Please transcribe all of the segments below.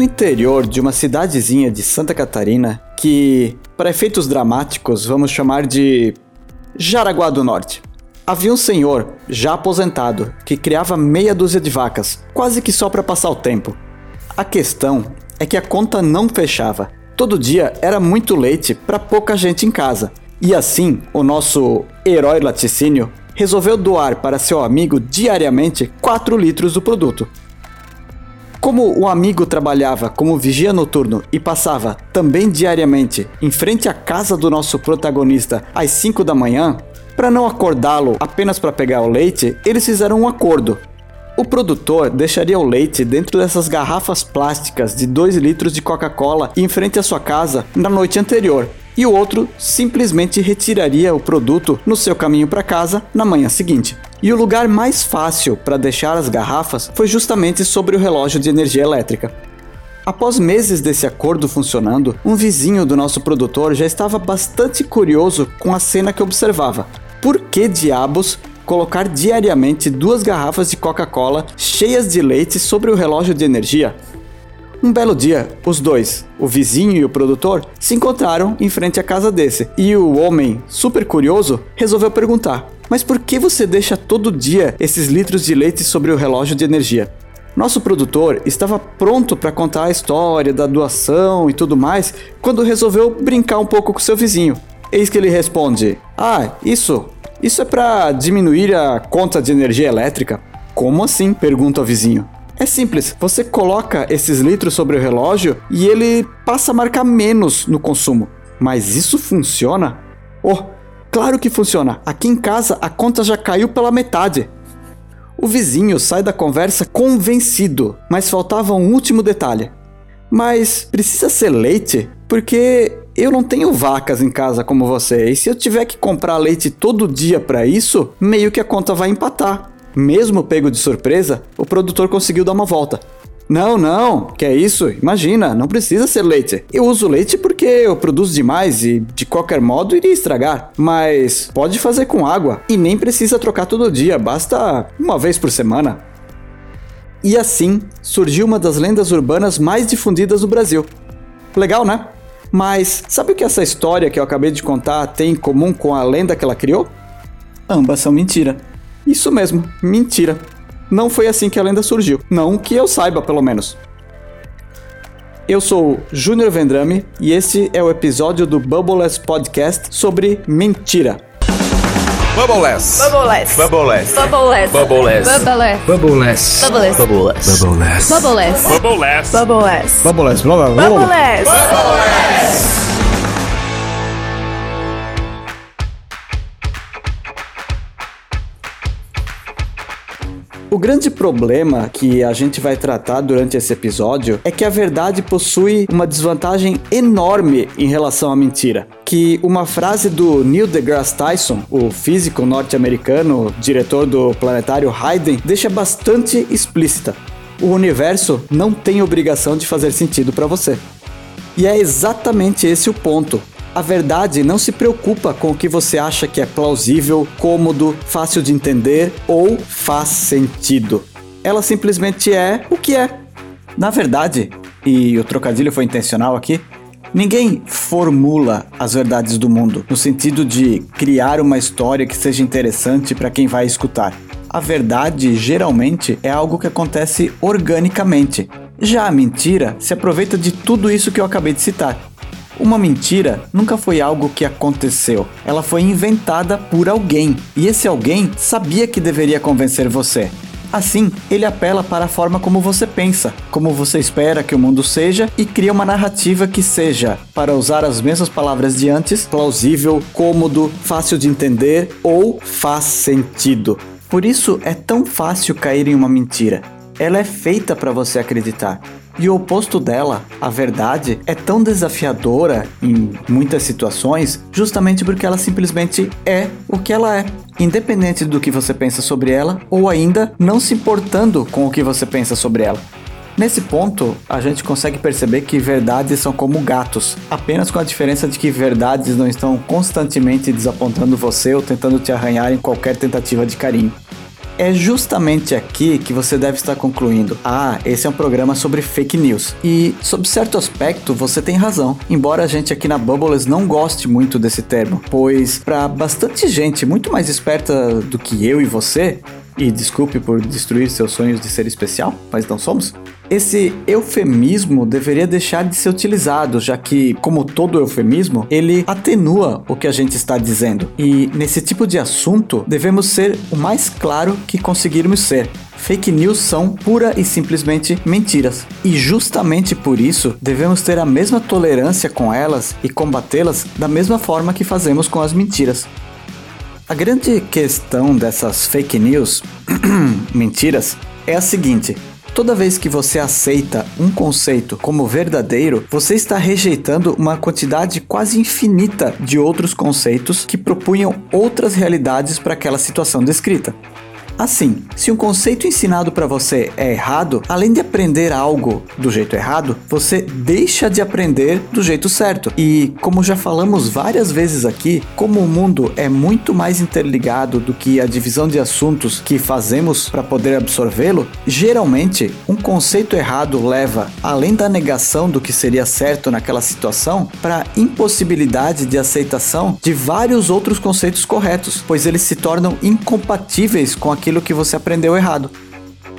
no interior de uma cidadezinha de Santa Catarina que, para efeitos dramáticos, vamos chamar de Jaraguá do Norte. Havia um senhor, já aposentado, que criava meia dúzia de vacas, quase que só para passar o tempo. A questão é que a conta não fechava. Todo dia era muito leite para pouca gente em casa. E assim, o nosso herói laticínio resolveu doar para seu amigo diariamente 4 litros do produto. Como o amigo trabalhava como vigia noturno e passava também diariamente em frente à casa do nosso protagonista às 5 da manhã, para não acordá-lo apenas para pegar o leite, eles fizeram um acordo. O produtor deixaria o leite dentro dessas garrafas plásticas de 2 litros de Coca-Cola em frente à sua casa na noite anterior, e o outro simplesmente retiraria o produto no seu caminho para casa na manhã seguinte. E o lugar mais fácil para deixar as garrafas foi justamente sobre o relógio de energia elétrica. Após meses desse acordo funcionando, um vizinho do nosso produtor já estava bastante curioso com a cena que observava. Por que diabos colocar diariamente duas garrafas de Coca-Cola cheias de leite sobre o relógio de energia? Um belo dia, os dois, o vizinho e o produtor, se encontraram em frente à casa desse, e o homem, super curioso, resolveu perguntar: Mas por que você deixa todo dia esses litros de leite sobre o relógio de energia? Nosso produtor estava pronto para contar a história da doação e tudo mais quando resolveu brincar um pouco com seu vizinho. Eis que ele responde: Ah, isso, isso é para diminuir a conta de energia elétrica. Como assim? pergunta o vizinho. É simples, você coloca esses litros sobre o relógio e ele passa a marcar menos no consumo. Mas isso funciona? Oh, claro que funciona. Aqui em casa a conta já caiu pela metade. O vizinho sai da conversa convencido, mas faltava um último detalhe. Mas precisa ser leite? Porque eu não tenho vacas em casa como você, e se eu tiver que comprar leite todo dia para isso, meio que a conta vai empatar. Mesmo pego de surpresa, o produtor conseguiu dar uma volta. Não, não, que é isso? Imagina, não precisa ser leite. Eu uso leite porque eu produzo demais e de qualquer modo iria estragar. Mas pode fazer com água e nem precisa trocar todo dia, basta uma vez por semana. E assim surgiu uma das lendas urbanas mais difundidas no Brasil. Legal, né? Mas sabe o que essa história que eu acabei de contar tem em comum com a lenda que ela criou? Ambas são mentira. Isso mesmo, mentira. Não foi assim que a lenda surgiu. Não que eu saiba, pelo menos. Eu sou Júnior Vendrame e este é o episódio do Bubbleless Podcast sobre mentira. Bubbleless. Bubbleless. Bubbleless. Bubbleless. Bubbleless. Bubbleless. Bubbleless. Bubbleless. Bubbleless. Bubbleless. Bubbleless. Bubbleless. Bubbleless, blá. Bubbleless. O grande problema que a gente vai tratar durante esse episódio é que a verdade possui uma desvantagem enorme em relação à mentira. Que uma frase do Neil deGrasse Tyson, o físico norte-americano, diretor do planetário Hayden, deixa bastante explícita. O universo não tem obrigação de fazer sentido para você. E é exatamente esse o ponto. A verdade não se preocupa com o que você acha que é plausível, cômodo, fácil de entender ou faz sentido. Ela simplesmente é o que é. Na verdade, e o trocadilho foi intencional aqui, ninguém formula as verdades do mundo no sentido de criar uma história que seja interessante para quem vai escutar. A verdade geralmente é algo que acontece organicamente. Já a mentira se aproveita de tudo isso que eu acabei de citar. Uma mentira nunca foi algo que aconteceu, ela foi inventada por alguém, e esse alguém sabia que deveria convencer você. Assim, ele apela para a forma como você pensa, como você espera que o mundo seja e cria uma narrativa que seja, para usar as mesmas palavras de antes, plausível, cômodo, fácil de entender ou faz sentido. Por isso é tão fácil cair em uma mentira. Ela é feita para você acreditar. E o oposto dela, a verdade, é tão desafiadora em muitas situações, justamente porque ela simplesmente é o que ela é, independente do que você pensa sobre ela ou ainda não se importando com o que você pensa sobre ela. Nesse ponto, a gente consegue perceber que verdades são como gatos, apenas com a diferença de que verdades não estão constantemente desapontando você ou tentando te arranhar em qualquer tentativa de carinho. É justamente aqui que você deve estar concluindo: ah, esse é um programa sobre fake news. E, sob certo aspecto, você tem razão. Embora a gente aqui na Bubbles não goste muito desse termo, pois para bastante gente muito mais esperta do que eu e você, e desculpe por destruir seus sonhos de ser especial, mas não somos. Esse eufemismo deveria deixar de ser utilizado, já que, como todo eufemismo, ele atenua o que a gente está dizendo. E nesse tipo de assunto, devemos ser o mais claro que conseguirmos ser. Fake news são pura e simplesmente mentiras. E justamente por isso, devemos ter a mesma tolerância com elas e combatê-las da mesma forma que fazemos com as mentiras. A grande questão dessas fake news, mentiras, é a seguinte: Toda vez que você aceita um conceito como verdadeiro, você está rejeitando uma quantidade quase infinita de outros conceitos que propunham outras realidades para aquela situação descrita. Assim, se um conceito ensinado para você é errado, além de aprender algo do jeito errado, você deixa de aprender do jeito certo. E como já falamos várias vezes aqui, como o mundo é muito mais interligado do que a divisão de assuntos que fazemos para poder absorvê-lo, geralmente um conceito errado leva, além da negação do que seria certo naquela situação, para impossibilidade de aceitação de vários outros conceitos corretos, pois eles se tornam incompatíveis com aquele aquilo que você aprendeu errado.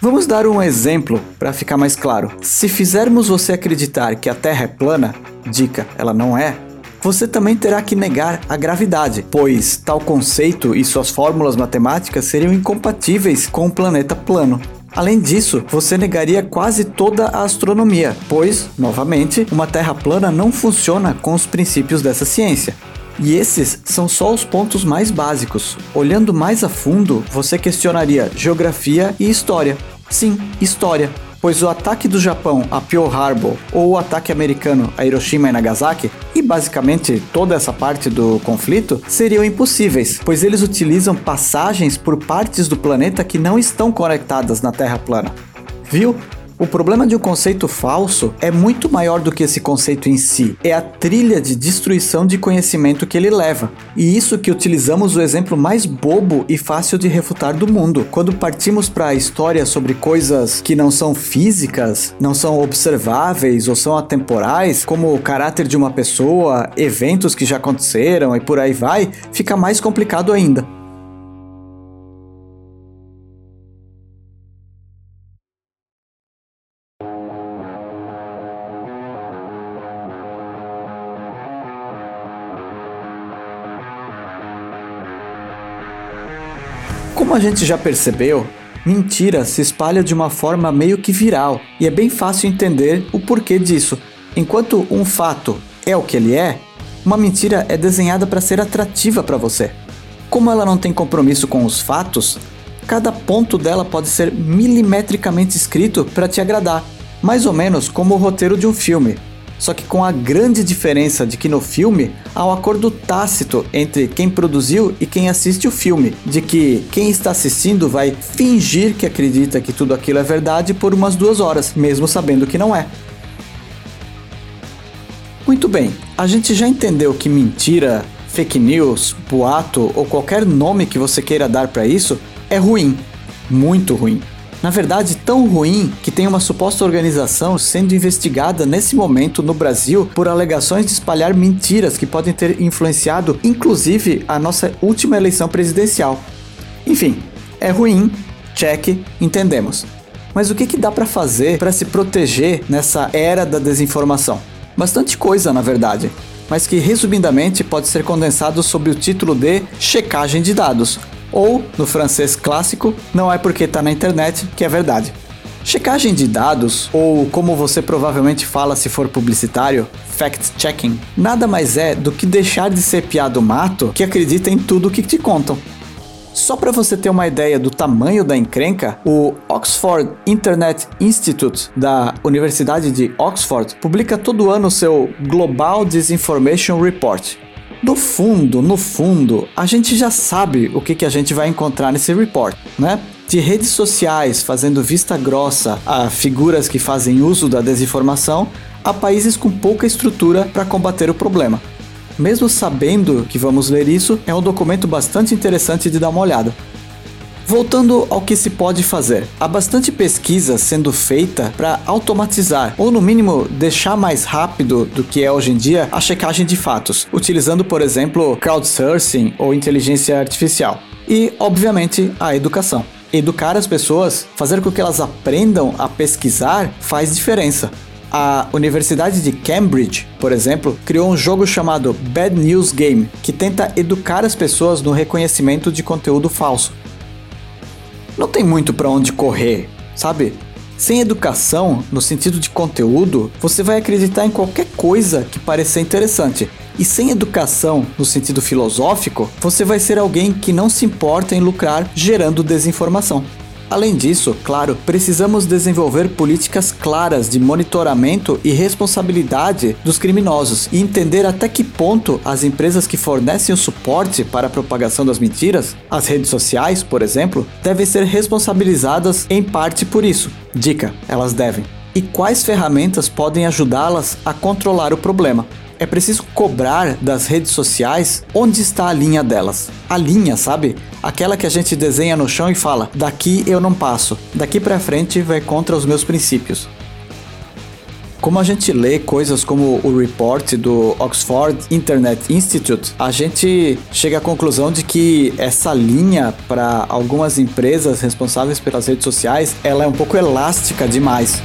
Vamos dar um exemplo para ficar mais claro. Se fizermos você acreditar que a Terra é plana, dica, ela não é, você também terá que negar a gravidade, pois tal conceito e suas fórmulas matemáticas seriam incompatíveis com o planeta plano. Além disso, você negaria quase toda a astronomia, pois, novamente, uma Terra plana não funciona com os princípios dessa ciência. E esses são só os pontos mais básicos. Olhando mais a fundo, você questionaria geografia e história. Sim, história. Pois o ataque do Japão a Pearl Harbor ou o ataque americano a Hiroshima e Nagasaki, e basicamente toda essa parte do conflito, seriam impossíveis, pois eles utilizam passagens por partes do planeta que não estão conectadas na Terra plana. Viu? O problema de um conceito falso é muito maior do que esse conceito em si, é a trilha de destruição de conhecimento que ele leva. E isso que utilizamos o exemplo mais bobo e fácil de refutar do mundo. Quando partimos para a história sobre coisas que não são físicas, não são observáveis ou são atemporais, como o caráter de uma pessoa, eventos que já aconteceram e por aí vai, fica mais complicado ainda. Como a gente já percebeu, mentira se espalha de uma forma meio que viral e é bem fácil entender o porquê disso. Enquanto um fato é o que ele é, uma mentira é desenhada para ser atrativa para você. Como ela não tem compromisso com os fatos, cada ponto dela pode ser milimetricamente escrito para te agradar, mais ou menos como o roteiro de um filme, só que com a grande diferença de que no filme há um acordo tácito entre quem produziu e quem assiste o filme, de que quem está assistindo vai fingir que acredita que tudo aquilo é verdade por umas duas horas, mesmo sabendo que não é. Muito bem, a gente já entendeu que mentira, fake news, boato ou qualquer nome que você queira dar para isso é ruim, muito ruim. Na verdade, tão ruim que tem uma suposta organização sendo investigada nesse momento no Brasil por alegações de espalhar mentiras que podem ter influenciado inclusive a nossa última eleição presidencial. Enfim, é ruim, check, entendemos. Mas o que, que dá para fazer para se proteger nessa era da desinformação? Bastante coisa, na verdade, mas que resumidamente pode ser condensado sob o título de checagem de dados, ou, no francês clássico, não é porque está na internet que é verdade. Checagem de dados, ou como você provavelmente fala se for publicitário, fact-checking, nada mais é do que deixar de ser piado mato que acredita em tudo que te contam. Só para você ter uma ideia do tamanho da encrenca, o Oxford Internet Institute da Universidade de Oxford publica todo ano seu Global Disinformation Report, no fundo, no fundo, a gente já sabe o que, que a gente vai encontrar nesse report, né? De redes sociais fazendo vista grossa a figuras que fazem uso da desinformação a países com pouca estrutura para combater o problema. Mesmo sabendo que vamos ler isso, é um documento bastante interessante de dar uma olhada. Voltando ao que se pode fazer, há bastante pesquisa sendo feita para automatizar ou, no mínimo, deixar mais rápido do que é hoje em dia a checagem de fatos, utilizando, por exemplo, crowdsourcing ou inteligência artificial. E, obviamente, a educação. Educar as pessoas, fazer com que elas aprendam a pesquisar, faz diferença. A Universidade de Cambridge, por exemplo, criou um jogo chamado Bad News Game, que tenta educar as pessoas no reconhecimento de conteúdo falso não tem muito para onde correr, sabe? Sem educação, no sentido de conteúdo, você vai acreditar em qualquer coisa que parecer interessante. E sem educação, no sentido filosófico, você vai ser alguém que não se importa em lucrar gerando desinformação. Além disso, claro, precisamos desenvolver políticas claras de monitoramento e responsabilidade dos criminosos e entender até que ponto as empresas que fornecem o suporte para a propagação das mentiras, as redes sociais, por exemplo, devem ser responsabilizadas em parte por isso. Dica: elas devem. E quais ferramentas podem ajudá-las a controlar o problema? É preciso cobrar das redes sociais onde está a linha delas. A linha, sabe? Aquela que a gente desenha no chão e fala: daqui eu não passo, daqui para frente vai contra os meus princípios. Como a gente lê coisas como o report do Oxford Internet Institute, a gente chega à conclusão de que essa linha para algumas empresas responsáveis pelas redes sociais, ela é um pouco elástica demais.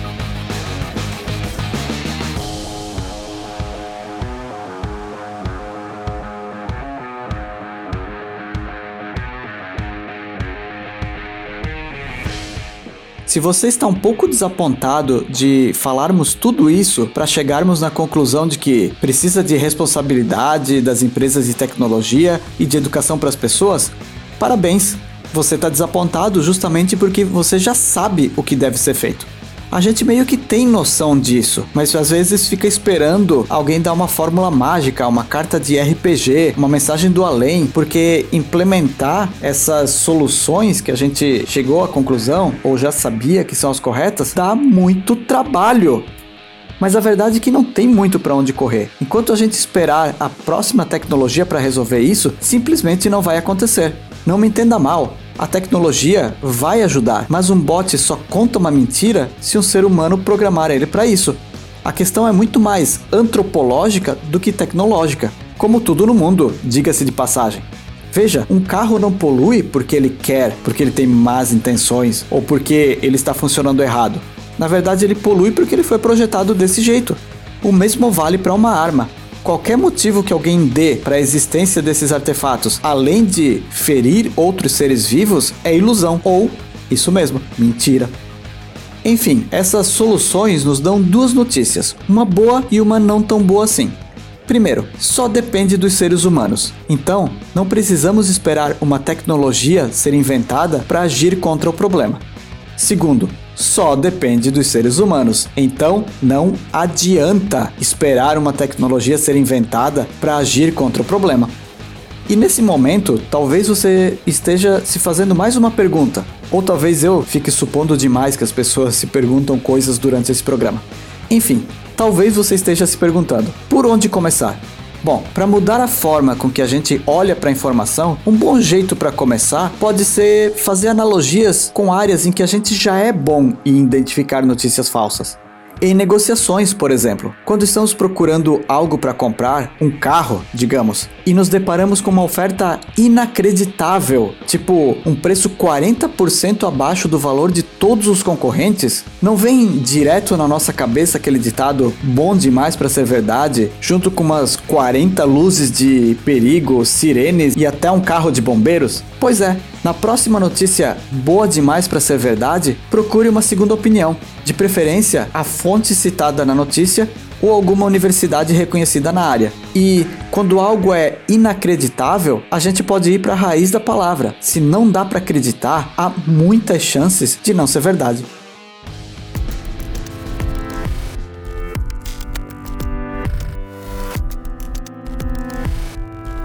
Se você está um pouco desapontado de falarmos tudo isso para chegarmos na conclusão de que precisa de responsabilidade das empresas de tecnologia e de educação para as pessoas, parabéns! Você está desapontado justamente porque você já sabe o que deve ser feito. A gente meio que tem noção disso, mas às vezes fica esperando alguém dar uma fórmula mágica, uma carta de RPG, uma mensagem do além, porque implementar essas soluções que a gente chegou à conclusão ou já sabia que são as corretas dá muito trabalho. Mas a verdade é que não tem muito para onde correr. Enquanto a gente esperar a próxima tecnologia para resolver isso, simplesmente não vai acontecer. Não me entenda mal, a tecnologia vai ajudar, mas um bot só conta uma mentira se um ser humano programar ele para isso. A questão é muito mais antropológica do que tecnológica, como tudo no mundo, diga-se de passagem. Veja, um carro não polui porque ele quer, porque ele tem más intenções ou porque ele está funcionando errado. Na verdade, ele polui porque ele foi projetado desse jeito. O mesmo vale para uma arma qualquer motivo que alguém dê para a existência desses artefatos, além de ferir outros seres vivos, é ilusão ou, isso mesmo, mentira. Enfim, essas soluções nos dão duas notícias, uma boa e uma não tão boa assim. Primeiro, só depende dos seres humanos. Então, não precisamos esperar uma tecnologia ser inventada para agir contra o problema. Segundo, só depende dos seres humanos. Então, não adianta esperar uma tecnologia ser inventada para agir contra o problema. E nesse momento, talvez você esteja se fazendo mais uma pergunta, ou talvez eu fique supondo demais que as pessoas se perguntam coisas durante esse programa. Enfim, talvez você esteja se perguntando: por onde começar? Bom, para mudar a forma com que a gente olha para a informação, um bom jeito para começar pode ser fazer analogias com áreas em que a gente já é bom em identificar notícias falsas. Em negociações, por exemplo, quando estamos procurando algo para comprar, um carro, digamos, e nos deparamos com uma oferta inacreditável, tipo um preço 40% abaixo do valor de todos os concorrentes, não vem direto na nossa cabeça aquele ditado bom demais para ser verdade, junto com umas 40 luzes de perigo, sirenes e até um carro de bombeiros? Pois é, na próxima notícia boa demais para ser verdade, procure uma segunda opinião, de preferência a fonte citada na notícia ou alguma universidade reconhecida na área. E quando algo é inacreditável, a gente pode ir para a raiz da palavra. Se não dá para acreditar, há muitas chances de não ser verdade.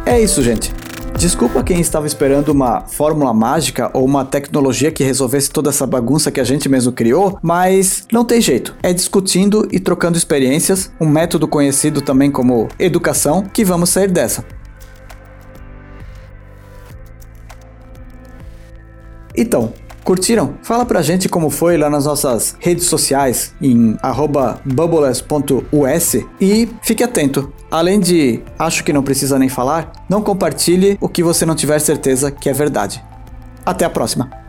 É isso, gente. Desculpa quem estava esperando uma fórmula mágica ou uma tecnologia que resolvesse toda essa bagunça que a gente mesmo criou, mas não tem jeito. É discutindo e trocando experiências, um método conhecido também como educação, que vamos sair dessa. Então, Curtiram? Fala pra gente como foi lá nas nossas redes sociais em bubbles.us e fique atento. Além de acho que não precisa nem falar, não compartilhe o que você não tiver certeza que é verdade. Até a próxima!